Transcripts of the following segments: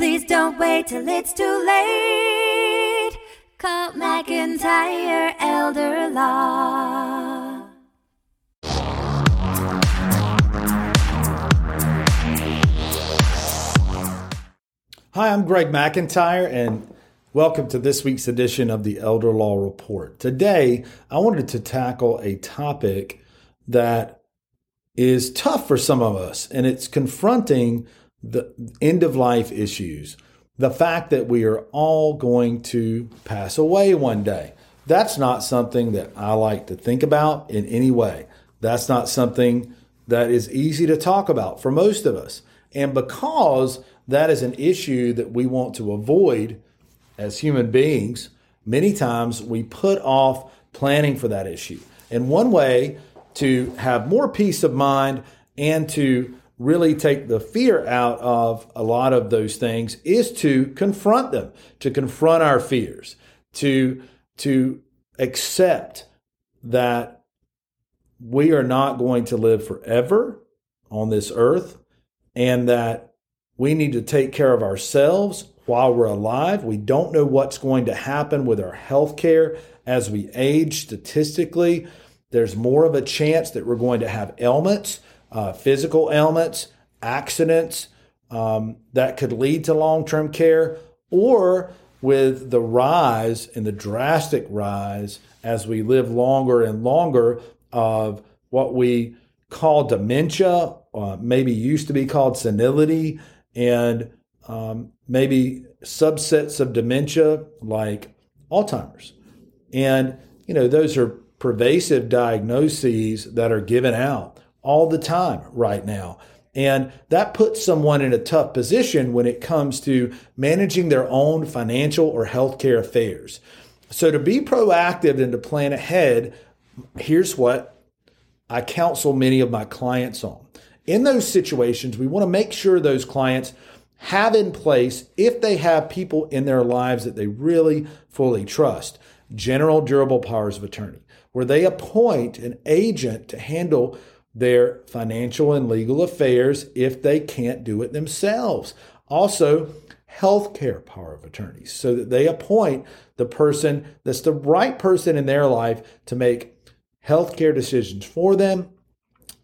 Please don't wait till it's too late. Call McIntyre Elder Law. Hi, I'm Greg McIntyre, and welcome to this week's edition of the Elder Law Report. Today, I wanted to tackle a topic that is tough for some of us, and it's confronting the end of life issues. The fact that we are all going to pass away one day. That's not something that I like to think about in any way. That's not something that is easy to talk about for most of us. And because that is an issue that we want to avoid as human beings, many times we put off planning for that issue. And one way to have more peace of mind and to really take the fear out of a lot of those things is to confront them, to confront our fears, to to accept that we are not going to live forever on this earth and that we need to take care of ourselves while we're alive. We don't know what's going to happen with our health care as we age statistically. There's more of a chance that we're going to have ailments uh, physical ailments, accidents um, that could lead to long term care, or with the rise and the drastic rise as we live longer and longer of what we call dementia, uh, maybe used to be called senility, and um, maybe subsets of dementia like Alzheimer's. And, you know, those are pervasive diagnoses that are given out all the time right now. And that puts someone in a tough position when it comes to managing their own financial or healthcare affairs. So, to be proactive and to plan ahead, here's what I counsel many of my clients on. In those situations, we want to make sure those clients have in place, if they have people in their lives that they really fully trust, general durable powers of attorney, where they appoint an agent to handle their financial and legal affairs if they can't do it themselves. Also, healthcare power of attorneys so that they appoint the person that's the right person in their life to make healthcare decisions for them.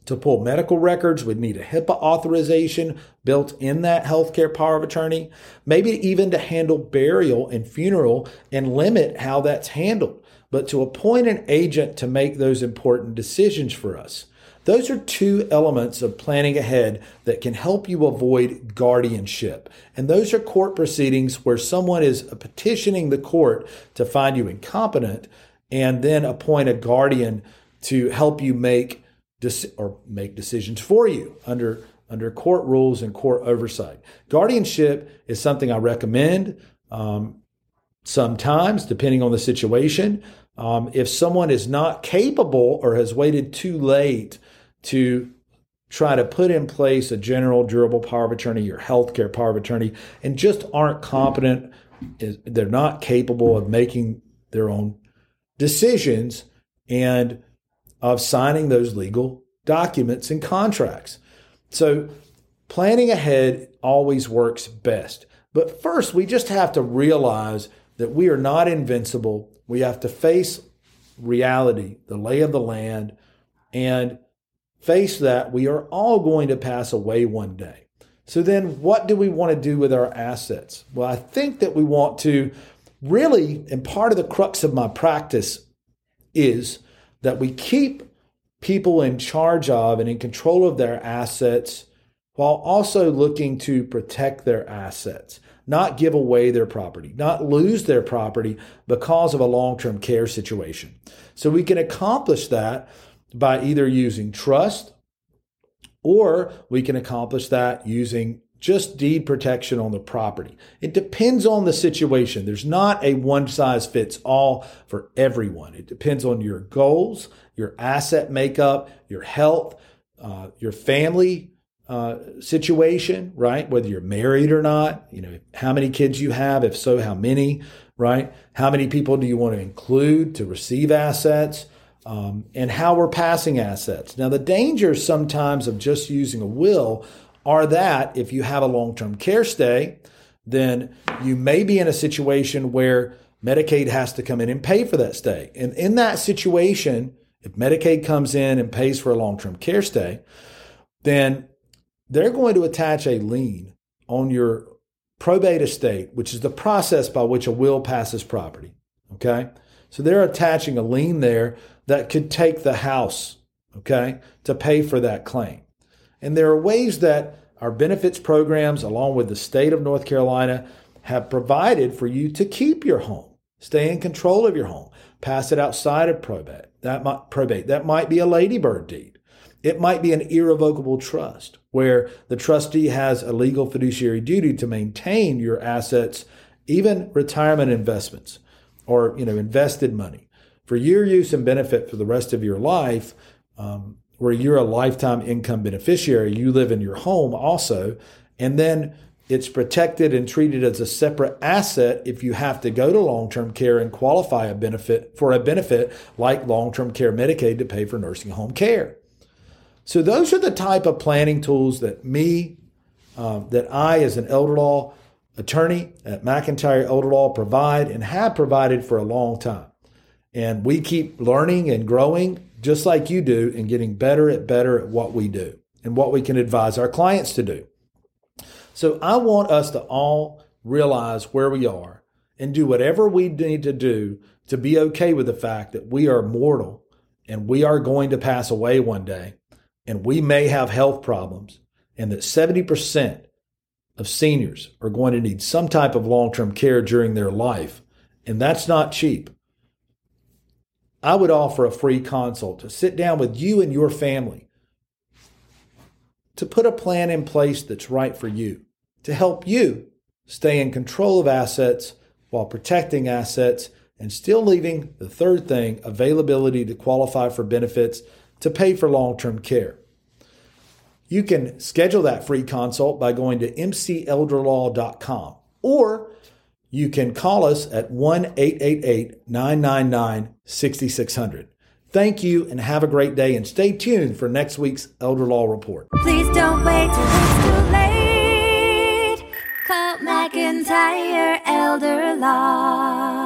To pull medical records would need a HIPAA authorization built in that healthcare power of attorney, maybe even to handle burial and funeral and limit how that's handled, but to appoint an agent to make those important decisions for us. Those are two elements of planning ahead that can help you avoid guardianship. And those are court proceedings where someone is petitioning the court to find you incompetent and then appoint a guardian to help you make or make decisions for you under under court rules and court oversight. Guardianship is something I recommend um, sometimes, depending on the situation. Um, if someone is not capable or has waited too late to try to put in place a general durable power of attorney or healthcare power of attorney and just aren't competent, they're not capable of making their own decisions and of signing those legal documents and contracts. So planning ahead always works best. But first, we just have to realize that we are not invincible. We have to face reality, the lay of the land, and face that we are all going to pass away one day. So then what do we want to do with our assets? Well, I think that we want to really, and part of the crux of my practice is that we keep people in charge of and in control of their assets while also looking to protect their assets, not give away their property, not lose their property because of a long term care situation. So we can accomplish that by either using trust or we can accomplish that using just deed protection on the property. It depends on the situation. There's not a one size fits all for everyone. It depends on your goals, your asset makeup, your health, uh, your family uh, situation, right? Whether you're married or not, you know, how many kids you have, if so, how many, right? How many people do you want to include to receive assets? Um, and how we're passing assets. Now, the dangers sometimes of just using a will are that if you have a long term care stay, then you may be in a situation where Medicaid has to come in and pay for that stay. And in that situation, if Medicaid comes in and pays for a long term care stay, then they're going to attach a lien on your probate estate, which is the process by which a will passes property. Okay. So they're attaching a lien there that could take the house, okay, to pay for that claim. And there are ways that our benefits programs, along with the state of North Carolina, have provided for you to keep your home, stay in control of your home, pass it outside of probate. That might probate. That might be a ladybird deed. It might be an irrevocable trust where the trustee has a legal fiduciary duty to maintain your assets, even retirement investments or you know invested money for your use and benefit for the rest of your life. Um, where you're a lifetime income beneficiary, you live in your home also, and then it's protected and treated as a separate asset if you have to go to long-term care and qualify a benefit for a benefit like long-term care Medicaid to pay for nursing home care. So those are the type of planning tools that me, um, that I as an elder law attorney at McIntyre Elder Law provide and have provided for a long time. And we keep learning and growing just like you do and getting better at better at what we do and what we can advise our clients to do. So I want us to all realize where we are and do whatever we need to do to be okay with the fact that we are mortal and we are going to pass away one day and we may have health problems and that 70% of seniors are going to need some type of long term care during their life. And that's not cheap. I would offer a free consult to sit down with you and your family to put a plan in place that's right for you, to help you stay in control of assets while protecting assets and still leaving the third thing availability to qualify for benefits to pay for long term care. You can schedule that free consult by going to mcelderlaw.com or you can call us at 1 888 999 6600. Thank you and have a great day and stay tuned for next week's Elder Law Report. Please don't wait till it's too late. Call McIntyre Elder Law.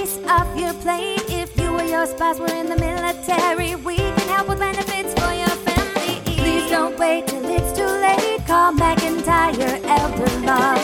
off your plate. If you or your spouse were in the military, we can help with benefits for your family. Please don't wait till it's too late. Call McIntyre Elder Law.